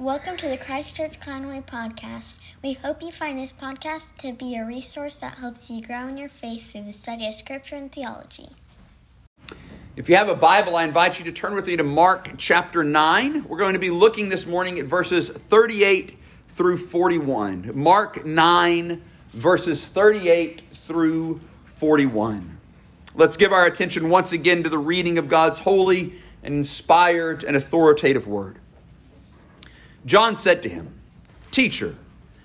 Welcome to the Christchurch Conway podcast. We hope you find this podcast to be a resource that helps you grow in your faith through the study of Scripture and theology. If you have a Bible, I invite you to turn with me to Mark chapter 9. We're going to be looking this morning at verses 38 through 41. Mark 9, verses 38 through 41. Let's give our attention once again to the reading of God's holy and inspired and authoritative word. John said to him, Teacher,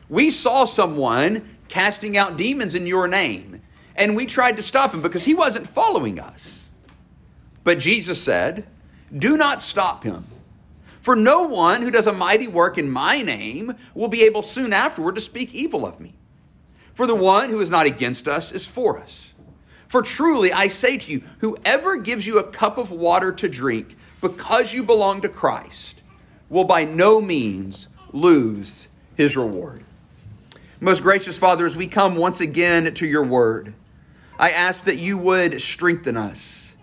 we saw someone casting out demons in your name, and we tried to stop him because he wasn't following us. But Jesus said, Do not stop him. For no one who does a mighty work in my name will be able soon afterward to speak evil of me. For the one who is not against us is for us. For truly I say to you, whoever gives you a cup of water to drink because you belong to Christ, will by no means lose his reward. Most gracious Father, as we come once again to your word, I ask that you would strengthen us,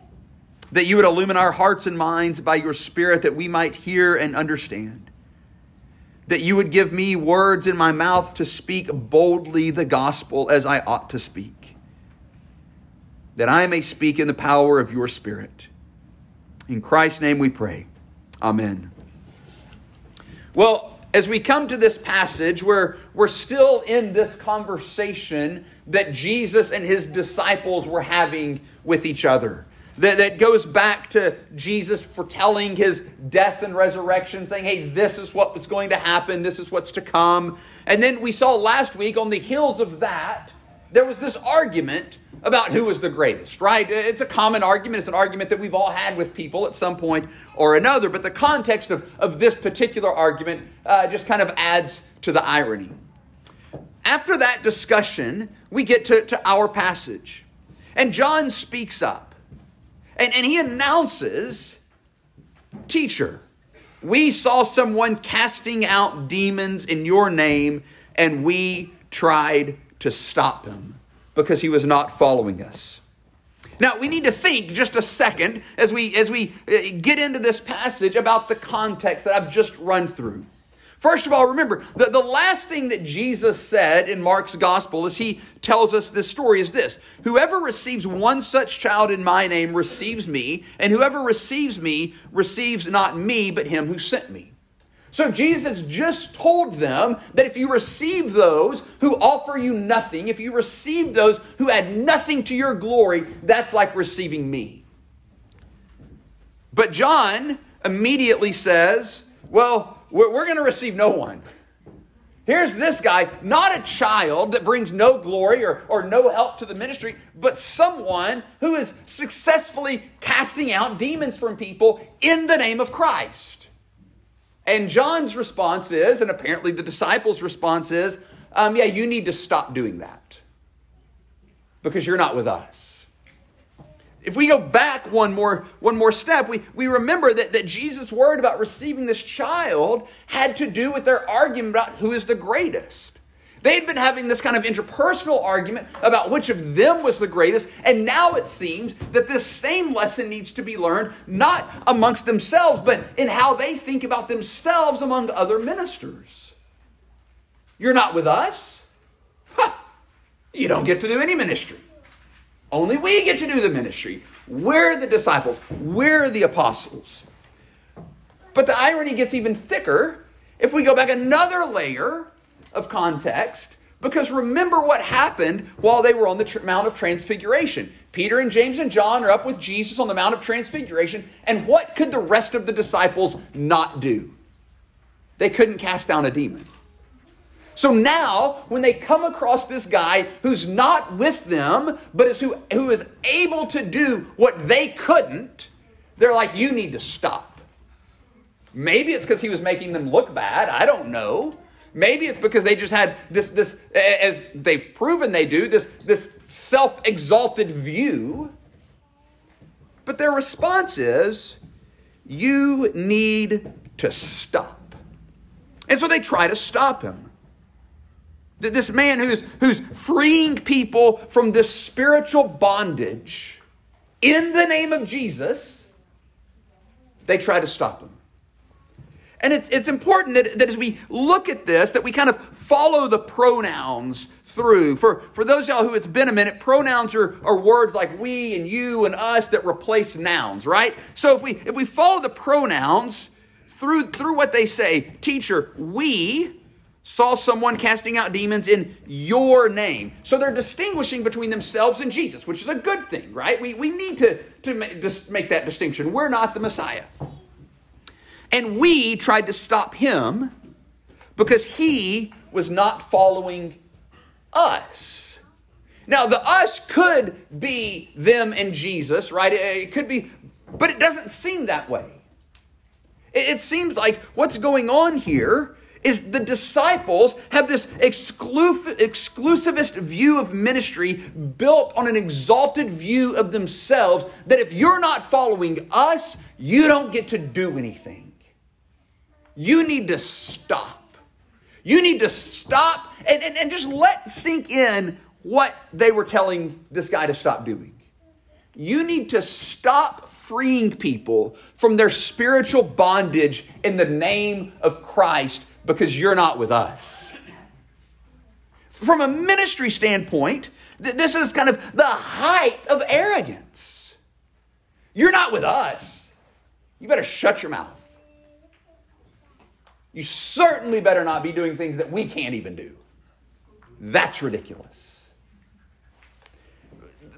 that you would illumine our hearts and minds by your Spirit that we might hear and understand, that you would give me words in my mouth to speak boldly the gospel as I ought to speak, that I may speak in the power of your Spirit. In Christ's name we pray. Amen. Well, as we come to this passage where we're still in this conversation that Jesus and his disciples were having with each other. That, that goes back to Jesus foretelling his death and resurrection, saying, hey, this is what was going to happen, this is what's to come. And then we saw last week on the heels of that, there was this argument about who was the greatest, right? It's a common argument. It's an argument that we've all had with people at some point or another. But the context of, of this particular argument uh, just kind of adds to the irony. After that discussion, we get to, to our passage. And John speaks up. And, and he announces, Teacher, we saw someone casting out demons in your name, and we tried to stop him because he was not following us. Now, we need to think just a second as we, as we uh, get into this passage about the context that I've just run through. First of all, remember, the, the last thing that Jesus said in Mark's gospel as he tells us this story is this Whoever receives one such child in my name receives me, and whoever receives me receives not me, but him who sent me. So Jesus just told them that if you receive those who offer you nothing, if you receive those who add nothing to your glory, that's like receiving me. But John immediately says, Well, we're, going to receive no one. Here's this guy, not a child that brings no glory or, or no help to the ministry, but someone who is successfully casting out demons from people in the name of Christ. And John's response is, and apparently the disciples' response is, um, yeah, you need to stop doing that because you're not with us. If we go back one more, one more step, we, we remember that, that Jesus' word about receiving this child had to do with their argument about who is the greatest. They'd been having this kind of interpersonal argument about which of them was the greatest, and now it seems that this same lesson needs to be learned not amongst themselves, but in how they think about themselves among other ministers. You're not with us? You don't get to do any ministry. Only we get to do the ministry. We're the disciples, we're the apostles. But the irony gets even thicker if we go back another layer of context because remember what happened while they were on the Mount of Transfiguration. Peter and James and John are up with Jesus on the Mount of Transfiguration, and what could the rest of the disciples not do? They couldn't cast down a demon. So now, when they come across this guy who's not with them, but is who, who is able to do what they couldn't, they're like, You need to stop. Maybe it's because he was making them look bad. I don't know. Maybe it's because they just had this, this as they've proven they do, this, this self exalted view. But their response is, you need to stop. And so they try to stop him. This man who's, who's freeing people from this spiritual bondage in the name of Jesus, they try to stop him. And it's, it's important that, that as we look at this, that we kind of follow the pronouns through. For, for those y'all who it's been a minute, pronouns are, are words like we and you and us that replace nouns, right? So if we if we follow the pronouns through through what they say, teacher, we saw someone casting out demons in your name. So they're distinguishing between themselves and Jesus, which is a good thing, right? We, we need to, to make that distinction. We're not the Messiah. And we tried to stop him because he was not following us. Now, the us could be them and Jesus, right? It could be, but it doesn't seem that way. It seems like what's going on here is the disciples have this exclusivist view of ministry built on an exalted view of themselves that if you're not following us, you don't get to do anything. You need to stop. You need to stop and, and, and just let sink in what they were telling this guy to stop doing. You need to stop freeing people from their spiritual bondage in the name of Christ because you're not with us. From a ministry standpoint, this is kind of the height of arrogance. You're not with us. You better shut your mouth. You certainly better not be doing things that we can't even do. That's ridiculous.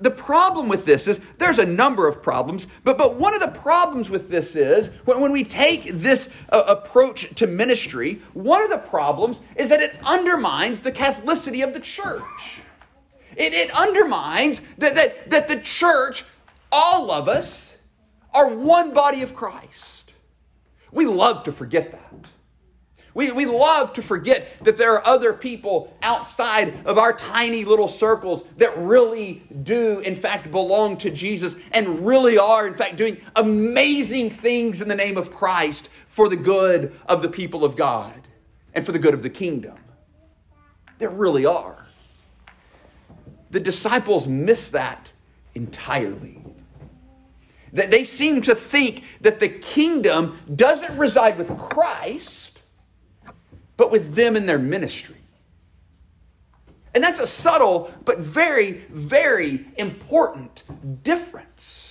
The problem with this is there's a number of problems, but, but one of the problems with this is when, when we take this uh, approach to ministry, one of the problems is that it undermines the Catholicity of the church. It, it undermines that, that, that the church, all of us, are one body of Christ. We love to forget that. We, we love to forget that there are other people outside of our tiny little circles that really do, in fact, belong to Jesus and really are, in fact, doing amazing things in the name of Christ for the good of the people of God and for the good of the kingdom. There really are. The disciples miss that entirely that they seem to think that the kingdom doesn't reside with Christ, but with them in their ministry. And that's a subtle but very, very important difference.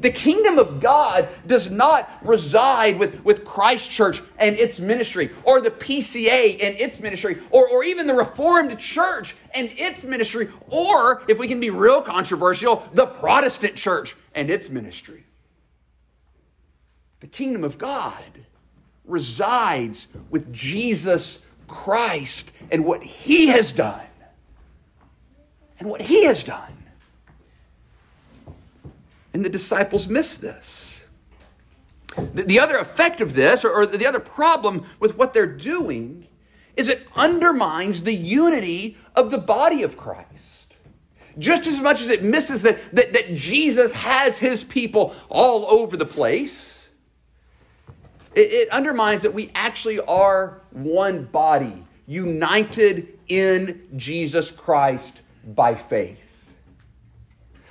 The kingdom of God does not reside with, with Christ Church and its ministry, or the PCA and its ministry, or, or even the Reformed Church and its ministry, or, if we can be real controversial, the Protestant Church and its ministry. The kingdom of God resides with Jesus Christ and what he has done. And what he has done. And the disciples miss this. The, the other effect of this, or, or the other problem with what they're doing, is it undermines the unity of the body of Christ. Just as much as it misses that, that, that Jesus has his people all over the place, it, it undermines that we actually are one body, united in Jesus Christ by faith.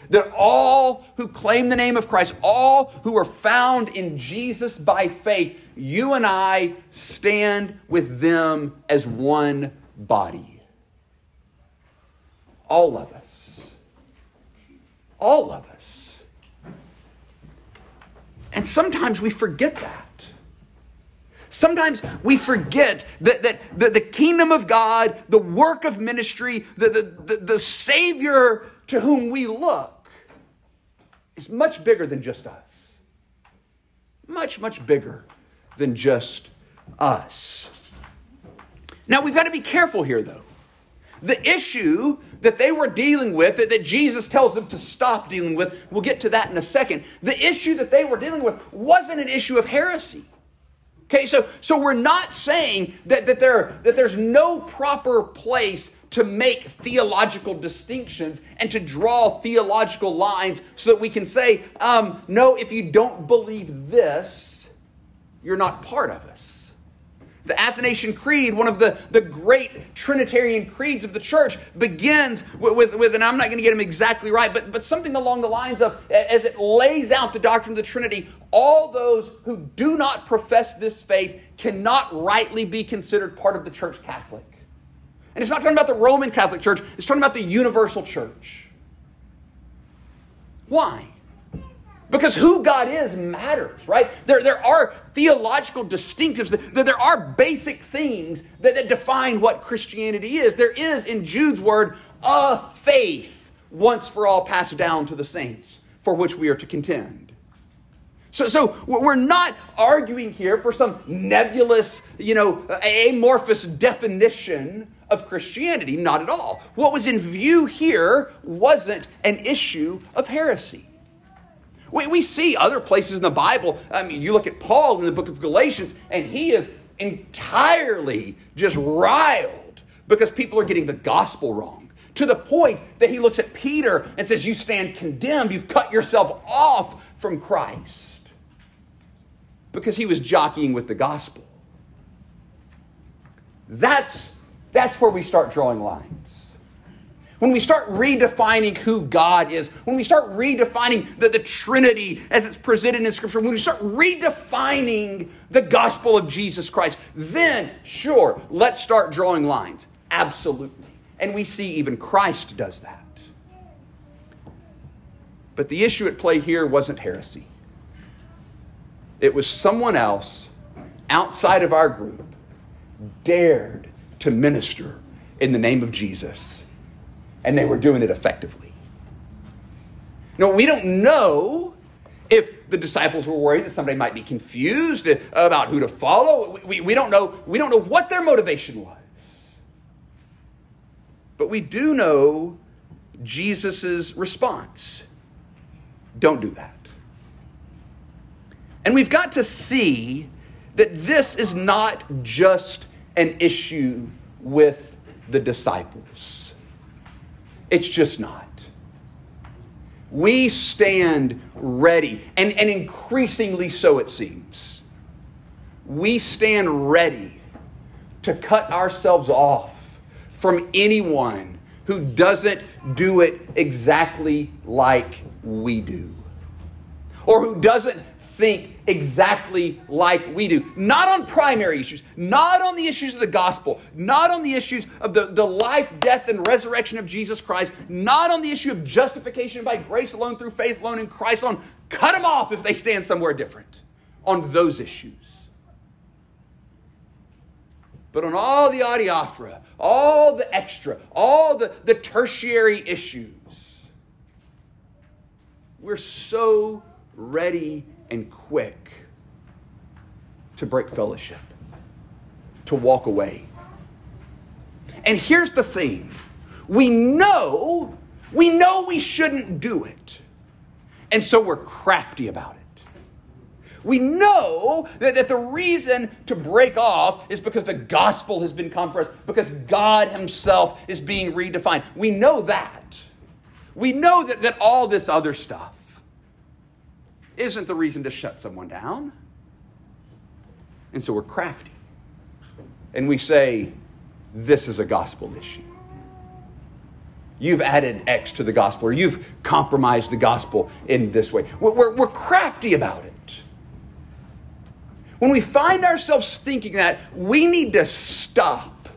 That all who claim the name of Christ, all who are found in Jesus by faith, you and I stand with them as one body. All of us. All of us. And sometimes we forget that. Sometimes we forget that, that, that the kingdom of God, the work of ministry, the, the, the, the Savior to whom we look is much bigger than just us. Much, much bigger than just us. Now, we've got to be careful here, though. The issue that they were dealing with, that, that Jesus tells them to stop dealing with, we'll get to that in a second. The issue that they were dealing with wasn't an issue of heresy. Okay, so, so we're not saying that, that, there, that there's no proper place to make theological distinctions and to draw theological lines so that we can say, um, no, if you don't believe this, you're not part of us. The Athanasian Creed, one of the, the great Trinitarian creeds of the church, begins with, with, with and I'm not going to get them exactly right, but, but something along the lines of, as it lays out the doctrine of the Trinity, all those who do not profess this faith cannot rightly be considered part of the church Catholic. And it's not talking about the Roman Catholic Church, it's talking about the universal church. Why? Because who God is matters, right? There, there are theological distinctives, that, there are basic things that, that define what Christianity is. There is, in Jude's word, a faith once for all passed down to the saints, for which we are to contend. So, so we're not arguing here for some nebulous, you know, amorphous definition of Christianity. Not at all. What was in view here wasn't an issue of heresy. We, we see other places in the Bible. I mean, you look at Paul in the book of Galatians, and he is entirely just riled because people are getting the gospel wrong. To the point that he looks at Peter and says, You stand condemned. You've cut yourself off from Christ. Because he was jockeying with the gospel. That's, that's where we start drawing lines when we start redefining who God is, when we start redefining the, the Trinity as it's presented in Scripture, when we start redefining the gospel of Jesus Christ, then sure, let's start drawing lines. Absolutely. And we see even Christ does that. But the issue at play here wasn't heresy, it was someone else outside of our group dared to minister in the name of Jesus and they were doing it effectively. No, we don't know if the disciples were worried that somebody might be confused about who to follow. We, we, don't know, we don't know what their motivation was. But we do know Jesus' response. Don't do that. And we've got to see that this is not just an issue with the disciples. It's just not. We stand ready, and, and increasingly so it seems. We stand ready to cut ourselves off from anyone who doesn't do it exactly like we do, or who doesn't think exactly like we do. Not on primary issues, not on the issues of the gospel, not on the issues of the, the life, death, and resurrection of Jesus Christ, not on the issue of justification by grace alone, through faith alone, in Christ alone. Cut them off if they stand somewhere different on those issues. But on all the adiaphora, all the extra, all the, the tertiary issues, we're so ready and quick to break fellowship, to walk away. And here's the thing we know, we know we shouldn't do it. And so we're crafty about it. We know that, that the reason to break off is because the gospel has been compressed, because God Himself is being redefined. We know that. We know that, that all this other stuff isn't the reason to shut someone down. And so we're crafty. And we say, this is a gospel issue. You've added X to the gospel, or you've compromised the gospel in this way. We're, we're, we're crafty about it. When we find ourselves thinking that, we need to stop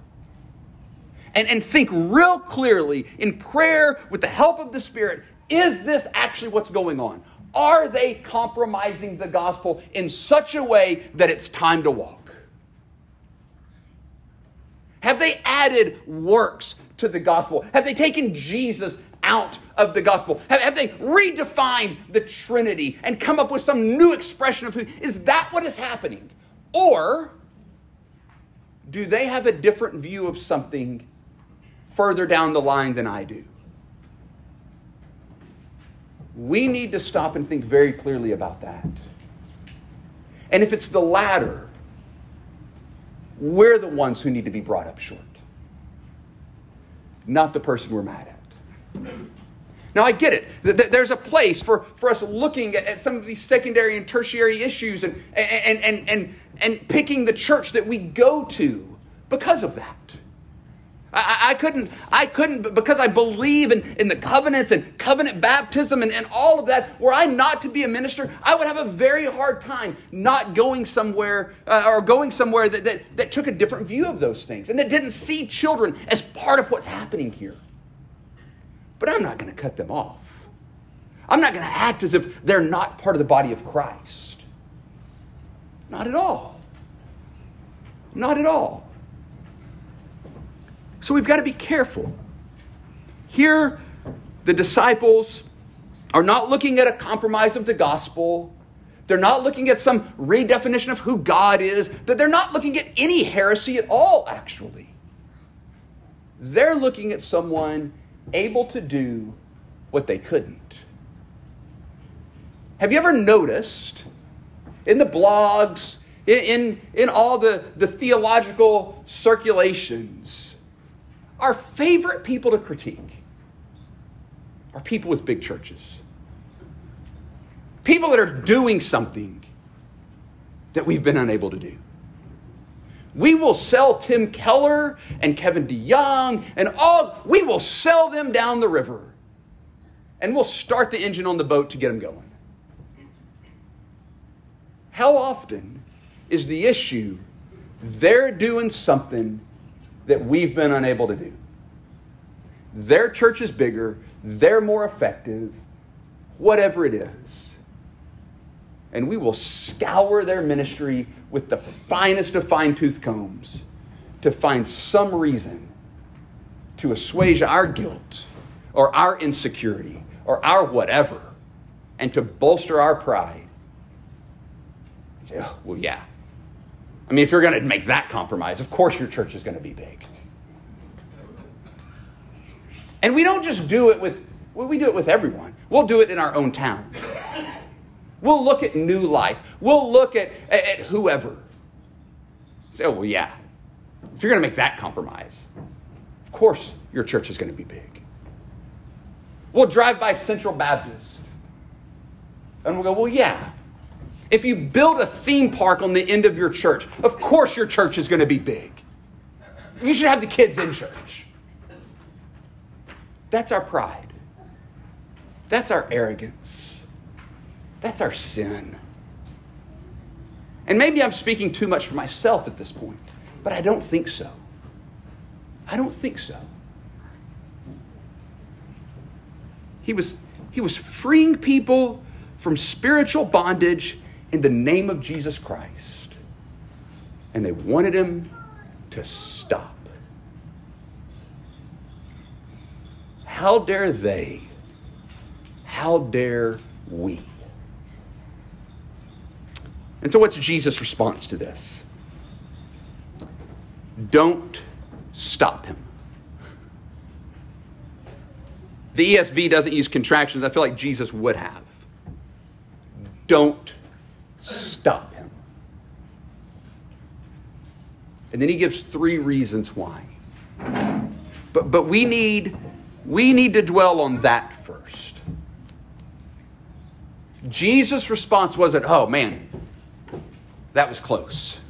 and, and think real clearly in prayer with the help of the Spirit is this actually what's going on? Are they compromising the gospel in such a way that it's time to walk? Have they added works to the gospel? Have they taken Jesus out of the gospel? Have, have, they redefined the Trinity and come up with some new expression of who? Is that what is happening? Or do they have a different view of something further down the line than I do? We need to stop and think very clearly about that. And if it's the latter, we're the ones who need to be brought up short, not the person we're mad at. Now, I get it. There's a place for, for us looking at, some of these secondary and tertiary issues and, and, and, and, and picking the church that we go to because of that. I, I, couldn't, I couldn't, because I believe in, in the covenants and covenant baptism and, and all of that, were I not to be a minister, I would have a very hard time not going somewhere uh, or going somewhere that, that, that took a different view of those things and that didn't see children as part of what's happening here. But I'm not going to cut them off. I'm not going to act as if they're not part of the body of Christ. Not at all. Not at all. So we've got to be careful. Here, the disciples are not looking at a compromise of the gospel. They're not looking at some redefinition of who God is. They're not looking at any heresy at all, actually. They're looking at someone able to do what they couldn't. Have you ever noticed in the blogs, in, in, in all the, the theological circulations, our favorite people to critique are people with big churches. People that are doing something that we've been unable to do. We will sell Tim Keller and Kevin DeYoung and all, we will sell them down the river. And we'll start the engine on the boat to get them going. How often is the issue they're doing something that we've been unable to do. Their church is bigger, they're more effective, whatever it is. And we will scour their ministry with the finest of fine tooth combs to find some reason to assuage our guilt or our insecurity or our whatever and to bolster our pride. Say, oh, well, yeah, I mean, if you're going to make that compromise, of course your church is going to be big. And we don't just do it with, well, we do it with everyone. We'll do it in our own town. We'll look at new life. We'll look at, at, at whoever. Say, oh, well, yeah. If you're going to make that compromise, of course your church is going to be big. We'll drive by Central Baptist and we'll go, well, yeah, if you build a theme park on the end of your church, of course your church is going to be big. You should have the kids in church. That's our pride. That's our arrogance. That's our sin. And maybe I'm speaking too much for myself at this point, but I don't think so. I don't think so. He was, he was freeing people from spiritual bondage in the name of Jesus Christ. And they wanted him to stop. How dare they? How dare we? And so, what's Jesus' response to this? Don't stop him. The ESV doesn't use contractions. I feel like Jesus would have. Don't stop him. And then he gives three reasons why. But, but we, need, we need to dwell on that first. Jesus' response wasn't, oh man, that was close.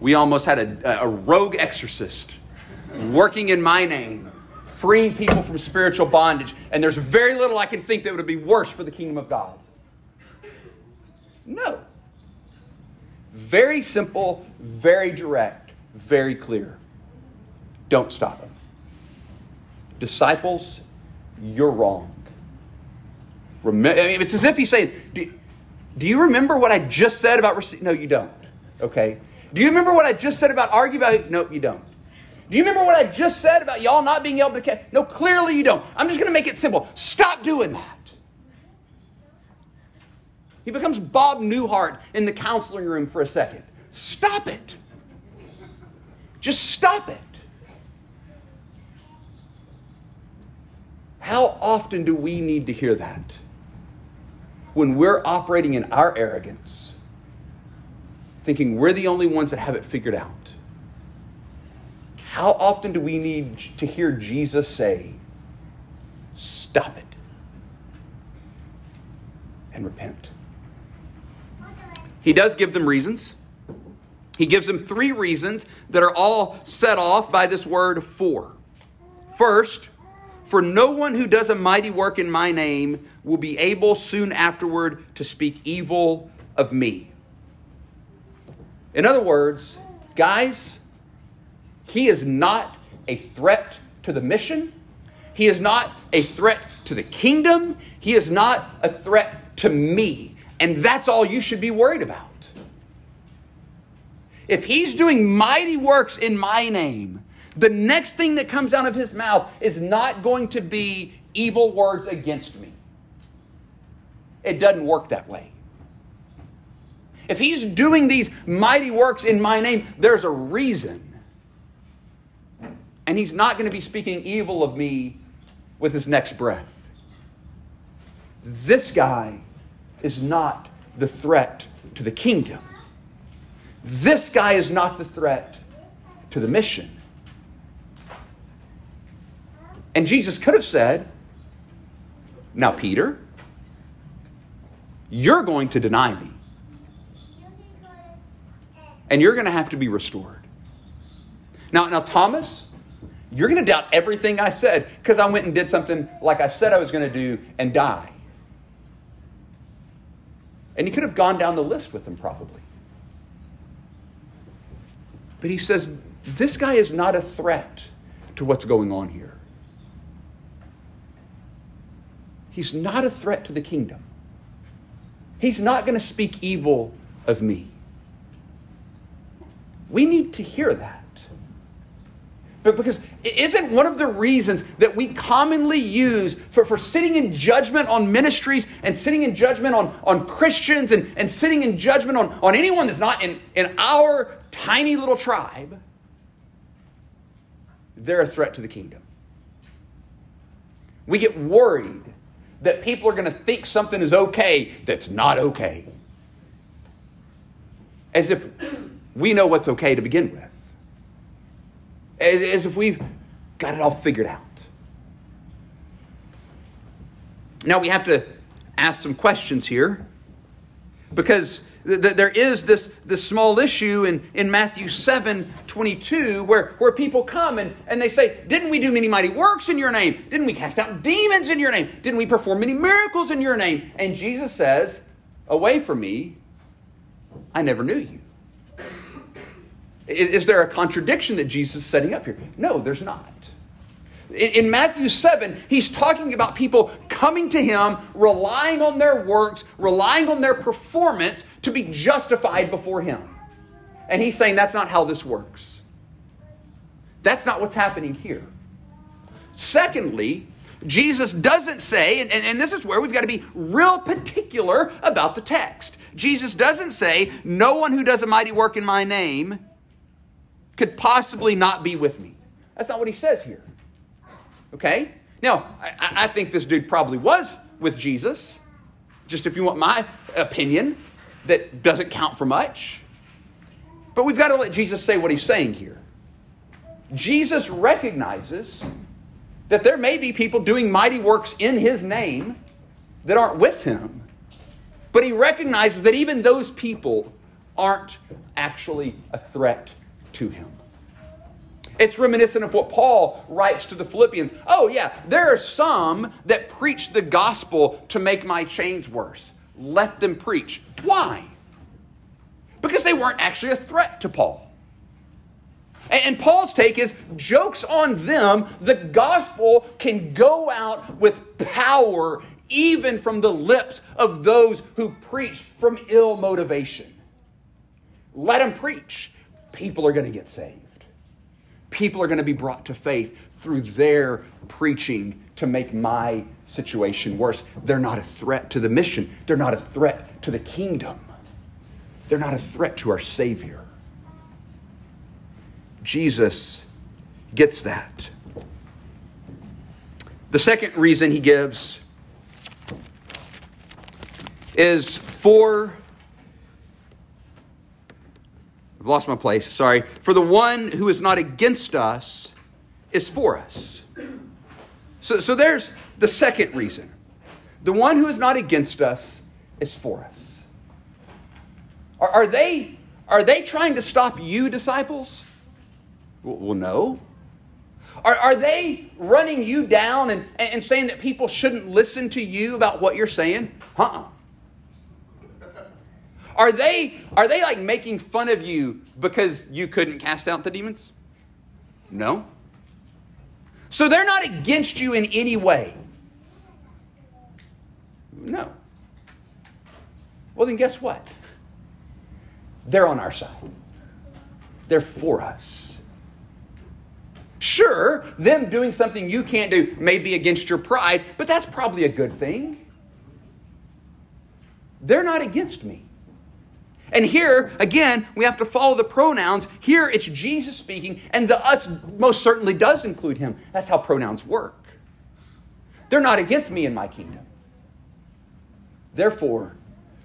We almost had a, a rogue exorcist working in my name, freeing people from spiritual bondage, and there's very little I can think that would be worse for the kingdom of God. No. Very simple, very direct, very clear. Don't stop him. Disciples, you're wrong. I mean, it's as if he's saying, do, do you remember what I just said about receipt? No, you don't. Okay. Do you remember what I just said about argue about it? No, you don't. Do you remember what I just said about y'all not being able to catch? No, clearly you don't. I'm just going to make it simple. Stop doing that. He becomes Bob Newhart in the counseling room for a second. Stop it. Just stop it. How often do we need to hear that? When we're operating in our arrogance, thinking we're the only ones that have it figured out. How often do we need to hear Jesus say, Stop it and repent? He does give them reasons. He gives them three reasons that are all set off by this word for. First, for no one who does a mighty work in my name will be able soon afterward to speak evil of me. In other words, guys, he is not a threat to the mission. He is not a threat to the kingdom. He is not a threat to me. And that's all you should be worried about. If he's doing mighty works in my name, the next thing that comes out of his mouth is not going to be evil words against me. It doesn't work that way. If he's doing these mighty works in my name, there's a reason. And he's not going to be speaking evil of me with his next breath. This guy is not the threat to the kingdom. This guy is not the threat to the mission. And Jesus could have said, Now, Peter, you're going to deny me. And you're going to have to be restored. Now, now Thomas, you're going to doubt everything I said because I went and did something like I said I was going to do and die. And he could have gone down the list with them probably. But he says, this guy is not a threat to what's going on here. He's not a threat to the kingdom. He's not going to speak evil of me. We need to hear that. But because isn't one of the reasons that we commonly use for, for sitting in judgment on ministries and sitting in judgment on, on Christians and, and sitting in judgment on, on anyone that's not in, in our tiny little tribe, they're a threat to the kingdom. We get worried that people are going to think something is okay that's not okay. As if we know what's okay to begin with. As, as if we've got it all figured out. Now we have to ask some questions here because there is this, this small issue in, in Matthew 7 22 where, where people come and, and they say, Didn't we do many mighty works in your name? Didn't we cast out demons in your name? Didn't we perform many miracles in your name? And Jesus says, Away from me, I never knew you. Is, is there a contradiction that Jesus is setting up here? No, there's not. In Matthew 7, he's talking about people coming to him, relying on their works, relying on their performance to be justified before him. And he's saying that's not how this works. That's not what's happening here. Secondly, Jesus doesn't say, and, and, this is where we've got to be real particular about the text. Jesus doesn't say, No one who does a mighty work in my name could possibly not be with me. That's not what he says here. Okay? Now, I, I think this dude probably was with Jesus. Just if you want my opinion, that doesn't count for much. But we've got to let Jesus say what he's saying here. Jesus recognizes that there may be people doing mighty works in his name that aren't with him. But he recognizes that even those people aren't actually a threat to him. It's reminiscent of what Paul writes to the Philippians. Oh, yeah, there are some that preach the gospel to make my chains worse. Let them preach. Why? Because they weren't actually a threat to Paul. And Paul's take is jokes on them. The gospel can go out with power even from the lips of those who preach from ill motivation. Let them preach. People are going to get saved. People are going to be brought to faith through their preaching to make my situation worse. They're not a threat to the mission, they're not a threat to the kingdom, they're not a threat to our Savior. Jesus gets that. The second reason he gives is for I've lost my place, sorry. For the one who is not against us is for us. So, so there's the second reason. The one who is not against us is for us. Are, are they Are they trying to stop you, disciples? Well, no. Are, are they running you down and, and saying that people shouldn't listen to you about what you're saying? Uh-uh. Are they, are they like making fun of you because you couldn't cast out the demons? No. So they're not against you in any way. No. Well, then guess what? They're on our side. They're for us. Sure, them doing something you can't do may be against your pride, but that's probably a good thing. They're not against me. And here, again, we have to follow the pronouns. Here it's Jesus speaking, and the us most certainly does include him. That's how pronouns work. They're not against me in my kingdom. Therefore,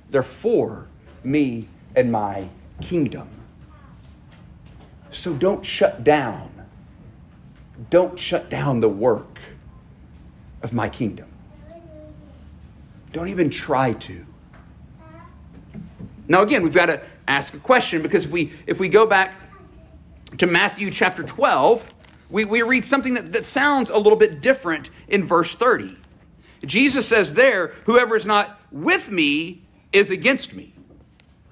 they're for me and my kingdom. So don't shut down. Don't shut down the work of my kingdom. Don't even try to. Now, again, we've got to ask a question because if we, if we go back to Matthew chapter 12, we, we read something that, that sounds a little bit different in verse 30. Jesus says there, Whoever is not with me is against me.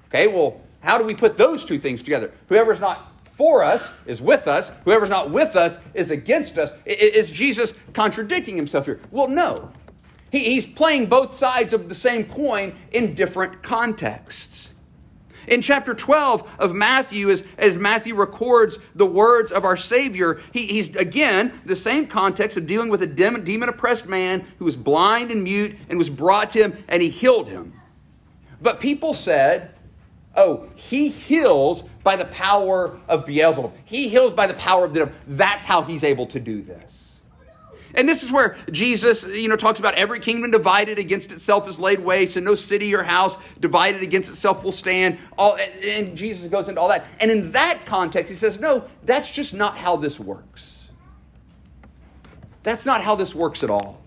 Okay, well, how do we put those two things together? Whoever is not for us is with us. Whoever's not with us is against us. Is Jesus contradicting himself here? Well, no. He, he's playing both sides of the same coin in different contexts. In chapter 12 of Matthew, as, as Matthew records the words of our Savior, he, he's again the same context of dealing with a demon oppressed man who was blind and mute and was brought to him and he healed him. But people said, Oh, he heals by the power of Beelzebub. He heals by the power of the devil. That's how he's able to do this. And this is where Jesus, you know, talks about every kingdom divided against itself is laid waste, and no city or house divided against itself will stand. All, and Jesus goes into all that. And in that context, he says, no, that's just not how this works. That's not how this works at all.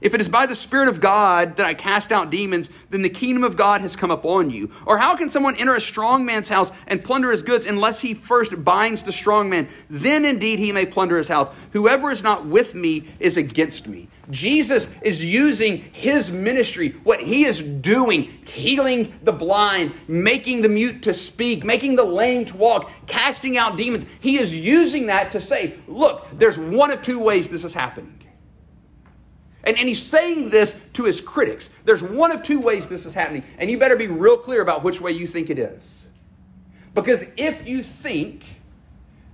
If it is by the Spirit of God that I cast out demons, then the kingdom of God has come upon you. Or how can someone enter a strong man's house and plunder his goods unless he first binds the strong man? Then indeed he may plunder his house. Whoever is not with me is against me. Jesus is using his ministry, what he is doing, healing the blind, making the mute to speak, making the lame to walk, casting out demons. He is using that to say, look, there's one of two ways this is happening. And, and he's saying this to his critics. There's one of two ways this is happening, and you better be real clear about which way you think it is. Because if you think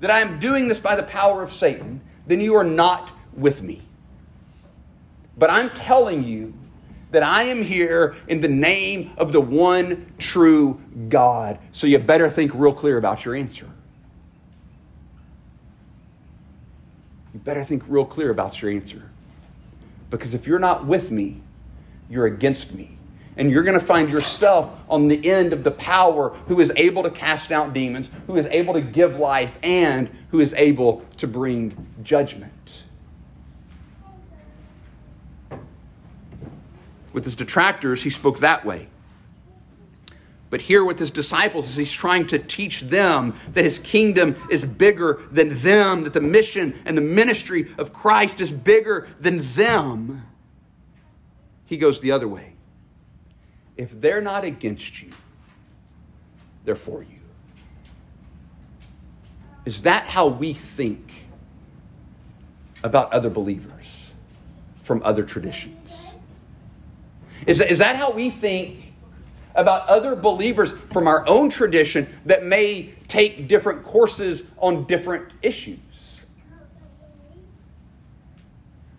that I am doing this by the power of Satan, then you are not with me. But I'm telling you that I am here in the name of the one true God. So you better think real clear about your answer. You better think real clear about your answer. Because if you're not with me, you're against me. And you're going to find yourself on the end of the power who is able to cast out demons, who is able to give life, and who is able to bring judgment. With his detractors, he spoke that way. But here with his disciples, as he's trying to teach them that his kingdom is bigger than them, that the mission and the ministry of Christ is bigger than them. He goes the other way. If they're not against you, they're for you. Is that how we think about other believers from other traditions? Is, is that how we think about other believers from our own tradition that may take different courses on different issues?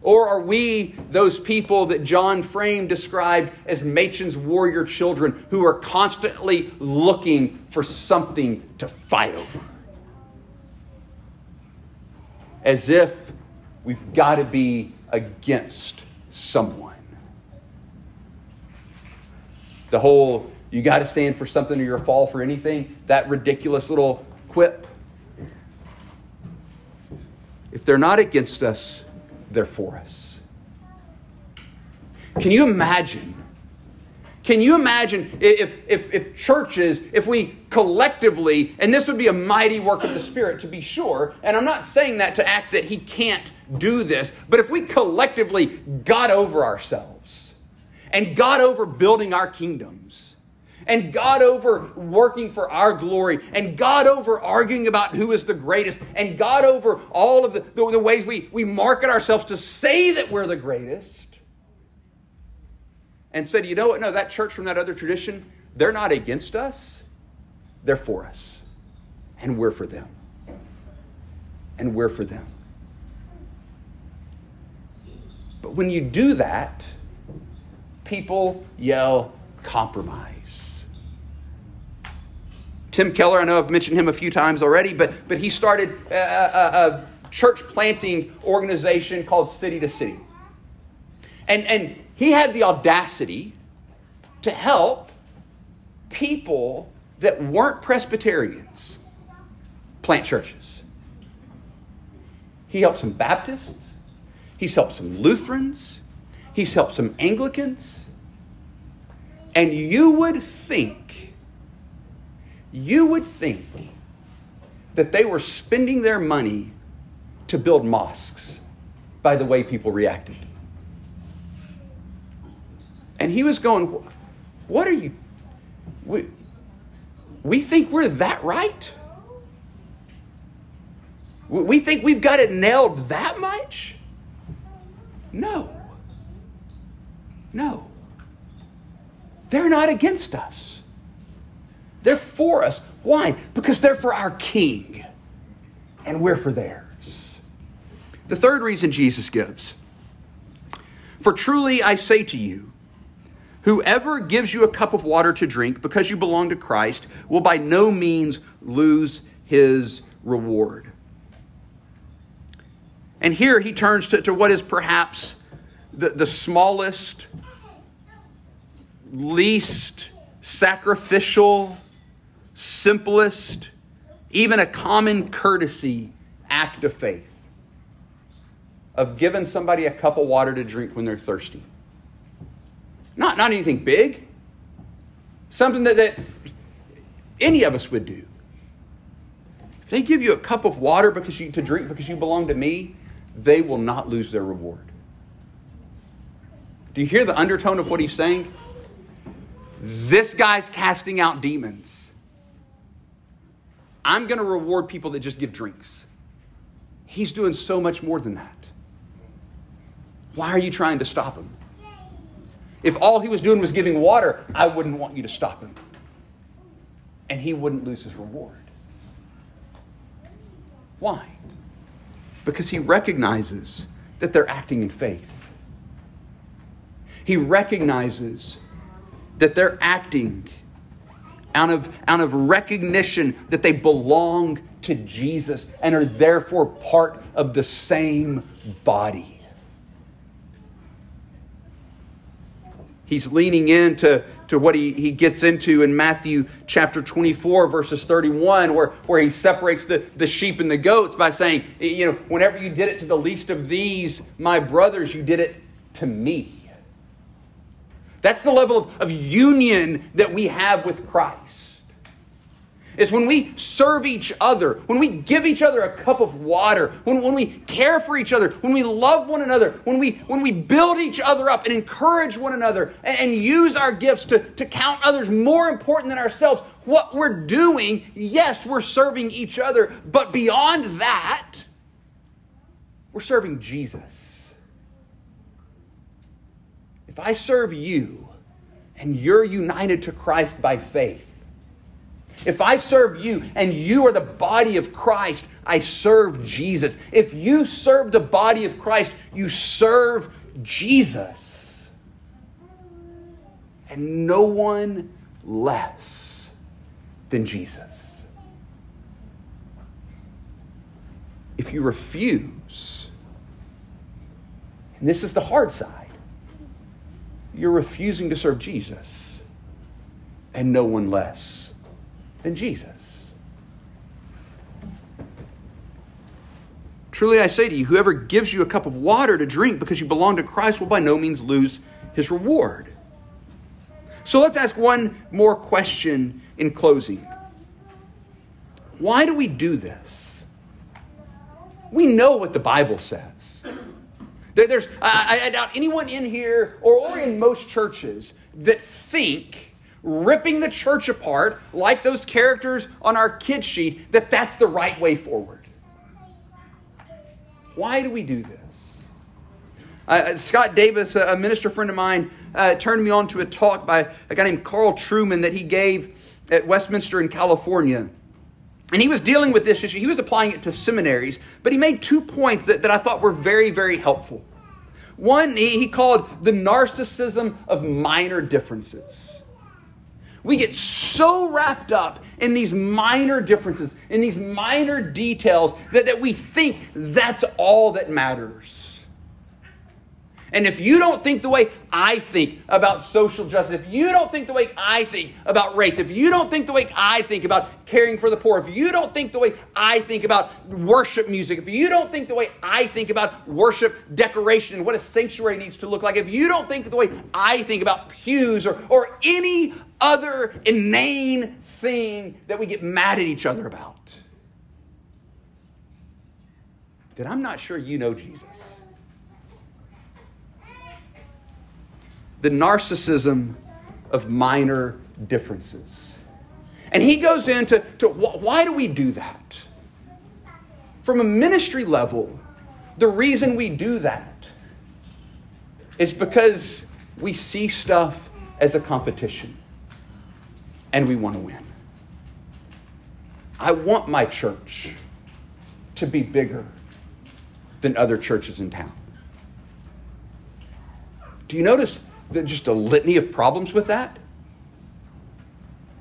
Or are we those people that John Frame described as Machen's warrior children who are constantly looking for something to fight over? As if we've got to be against someone the whole you got to stand for something or you're a fall for anything, that ridiculous little quip. If they're not against us, they're for us. Can you imagine? Can you imagine if, if, if churches, if we collectively, and this would be a mighty work of the Spirit to be sure, and I'm not saying that to act that He can't do this, but if we collectively got over ourselves and God over building our kingdoms and God over working for our glory and God over arguing about who is the greatest and God over all of the, the, the ways we, we market ourselves to say that we're the greatest and said, you know what? No, that church from that other tradition, they're not against us, they're for us. And we're for them. And we're for them. But when you do that, people yell compromise. Tim Keller, I know I've mentioned him a few times already, but, but he started a, a, a church planting organization called City to City. And, and he had the audacity to help people that weren't Presbyterians plant churches. He helped some Baptists, he's helped some Lutherans, he's helped some Anglicans. And you would think, you would think that they were spending their money to build mosques by the way people reacted. And he was going, What are you? We, we think we're that right? We think we've got it nailed that much? No. No. They're not against us. They're for us. Why? Because they're for our king, and we're for theirs. The third reason Jesus gives For truly I say to you, Whoever gives you a cup of water to drink because you belong to Christ will by no means lose his reward. And here he turns to, to what is perhaps the, the smallest, least sacrificial, simplest, even a common courtesy act of faith of giving somebody a cup of water to drink when they're thirsty. Not, not anything big. Something that, that any of us would do. If they give you a cup of water because you, to drink because you belong to me, they will not lose their reward. Do you hear the undertone of what he's saying? This guy's casting out demons. I'm going to reward people that just give drinks. He's doing so much more than that. Why are you trying to stop him? If all he was doing was giving water, I wouldn't want you to stop him. And he wouldn't lose his reward. Why? Because he recognizes that they're acting in faith. He recognizes that they're acting out of, out of recognition that they belong to Jesus and are therefore part of the same body. He's leaning into to what he, he gets into in Matthew chapter 24, verses 31, where, where he separates the, the sheep and the goats by saying, you know, whenever you did it to the least of these, my brothers, you did it to me. That's the level of, of union that we have with Christ is when we serve each other, when we give each other a cup of water, when, when we care for each other, when we love one another, when we, when we build each other up and encourage one another and, and use our gifts to, to count others more important than ourselves, what we're doing, yes, we're serving each other, but beyond that, we're serving Jesus. If I serve you and you're united to Christ by faith, if I serve you and you are the body of Christ, I serve Jesus. If you serve the body of Christ, you serve Jesus. And no one less than Jesus. If you refuse, and this is the hard side, you're refusing to serve Jesus and no one less than Jesus. Truly I say to you, whoever gives you a cup of water to drink because you belong to Christ will by no means lose his reward. So let's ask one more question in closing. Why do we do this? We know what the Bible says. There's, I, I doubt anyone in here or, or in most churches that think ripping the church apart, like those characters on our kid sheet, that that's the right way forward. Why do we do this? Uh, Scott Davis, a minister friend of mine, uh, turned me on to a talk by a guy named Carl Trueman that he gave at Westminster in California. And he was dealing with this issue. He was applying it to seminaries, but he made two points that, that I thought were very, very helpful. One, he, he called the narcissism of minor differences. We get so wrapped up in these minor differences, in these minor details, that, that we think that's all that matters. And if you don't think the way I think about social justice, if you don't think the way I think about race, if you don't think the way I think about caring for the poor, if you don't think the way I think about worship music, if you don't think the way I think about worship decoration and what a sanctuary needs to look like, if you don't think the way I think about pews or, or any other inane thing that we get mad at each other about, then I'm not sure you know Jesus. The narcissism of minor differences. And he goes into to why do we do that? From a ministry level, the reason we do that is because we see stuff as a competition and we want to win. I want my church to be bigger than other churches in town. Do you notice just a litany of problems with that.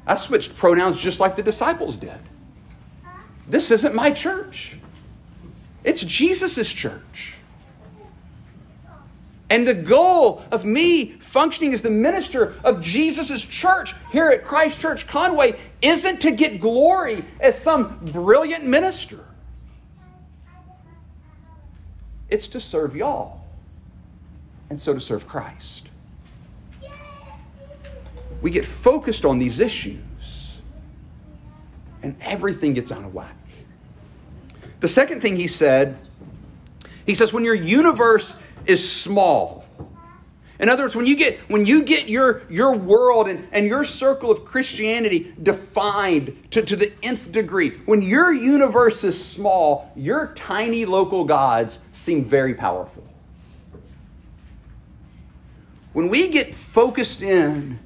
I switched pronouns just like the disciples did. This isn't my church, it's Jesus' church. And the goal of me functioning as the minister of Jesus' church here at Christ Church Conway isn't to get glory as some brilliant minister. It's to serve y'all, and so to serve Christ we get focused on these issues and everything gets out of whack. The second thing he said, he says, when your universe is small, in other words, when you get, when you get your, your world and, and your circle of Christianity defined to, to the nth degree, when your universe is small, your tiny local gods seem very powerful. When we get focused in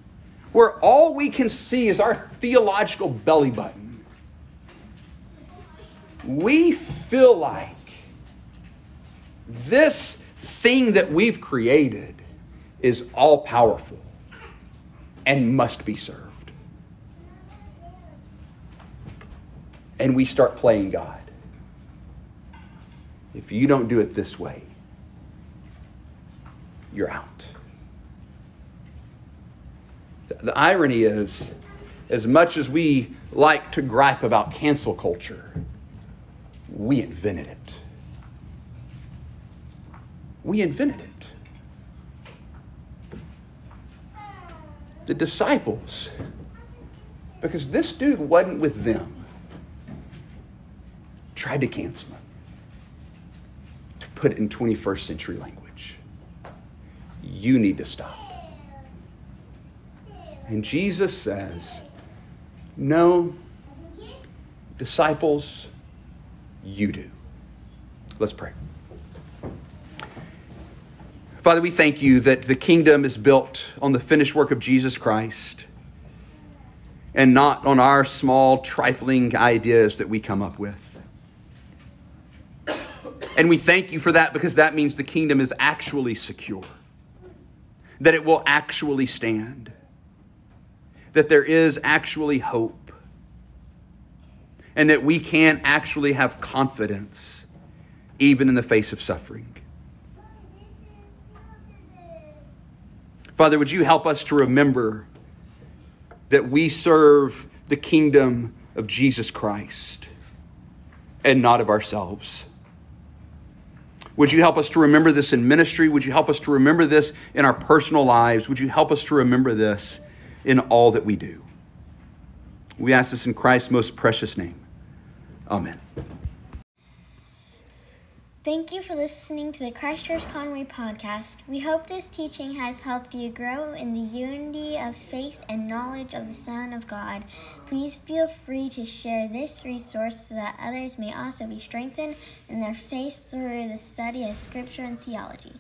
where all we can see is our theological belly button, we feel like this thing that we've created is all powerful and must be served. And we start playing God. If you don't do it this way, you're out. The irony is, as much as we like to gripe about cancel culture, we invented it. We invented it. The disciples, because this dude wasn't with them, tried to cancel him. To put it in 21st century language, you need to stop. And Jesus says, No, disciples, you do. Let's pray. Father, we thank you that the kingdom is built on the finished work of Jesus Christ and not on our small, trifling ideas that we come up with. And we thank you for that because that means the kingdom is actually secure, that it will actually stand that there is actually hope and that we can actually have confidence even in the face of suffering. Father, would you help us to remember that we serve the kingdom of Jesus Christ and not of ourselves? Would you help us to remember this in ministry? Would you help us to remember this in our personal lives? Would you help us to remember this in all that we do. We ask this in Christ's most precious name. Amen. Thank you for listening to the Christchurch Conway podcast. We hope this teaching has helped you grow in the unity of faith and knowledge of the Son of God. Please feel free to share this resource so that others may also be strengthened in their faith through the study of Scripture and theology.